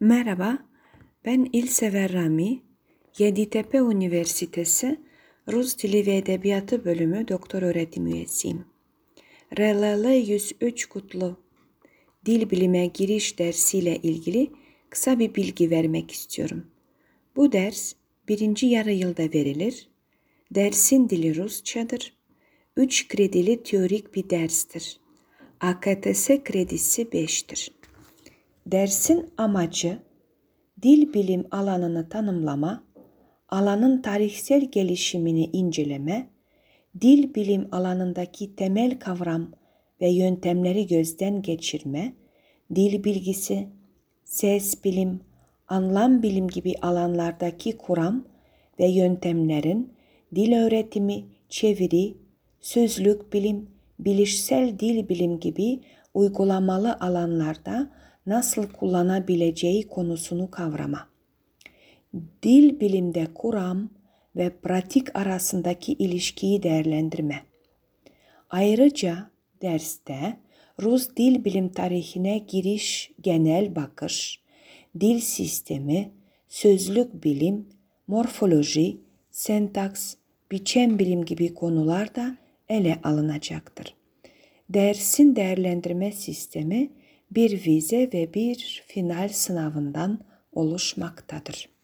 Merhaba, ben İlsever Rami, Yeditepe Üniversitesi Rus Dili ve Edebiyatı Bölümü Doktor Öğretim Üyesiyim. RLL 103 Kutlu Dil Bilime Giriş dersiyle ilgili kısa bir bilgi vermek istiyorum. Bu ders birinci yarı yılda verilir. Dersin dili Rusçadır. 3 kredili teorik bir derstir. AKTS kredisi 5'tir. Dersin amacı dil bilim alanını tanımlama, alanın tarihsel gelişimini inceleme, dil bilim alanındaki temel kavram ve yöntemleri gözden geçirme, dil bilgisi, ses bilim, anlam bilim gibi alanlardaki kuram ve yöntemlerin dil öğretimi, çeviri, sözlük bilim, bilişsel dil bilim gibi uygulamalı alanlarda nasıl kullanabileceği konusunu kavrama. Dil bilimde kuram ve pratik arasındaki ilişkiyi değerlendirme. Ayrıca derste Rus dil bilim tarihine giriş, genel bakış, dil sistemi, sözlük bilim, morfoloji, sentaks, biçem bilim gibi konular da ele alınacaktır. Dersin değerlendirme sistemi bir vize ve bir final sınavından oluşmaktadır.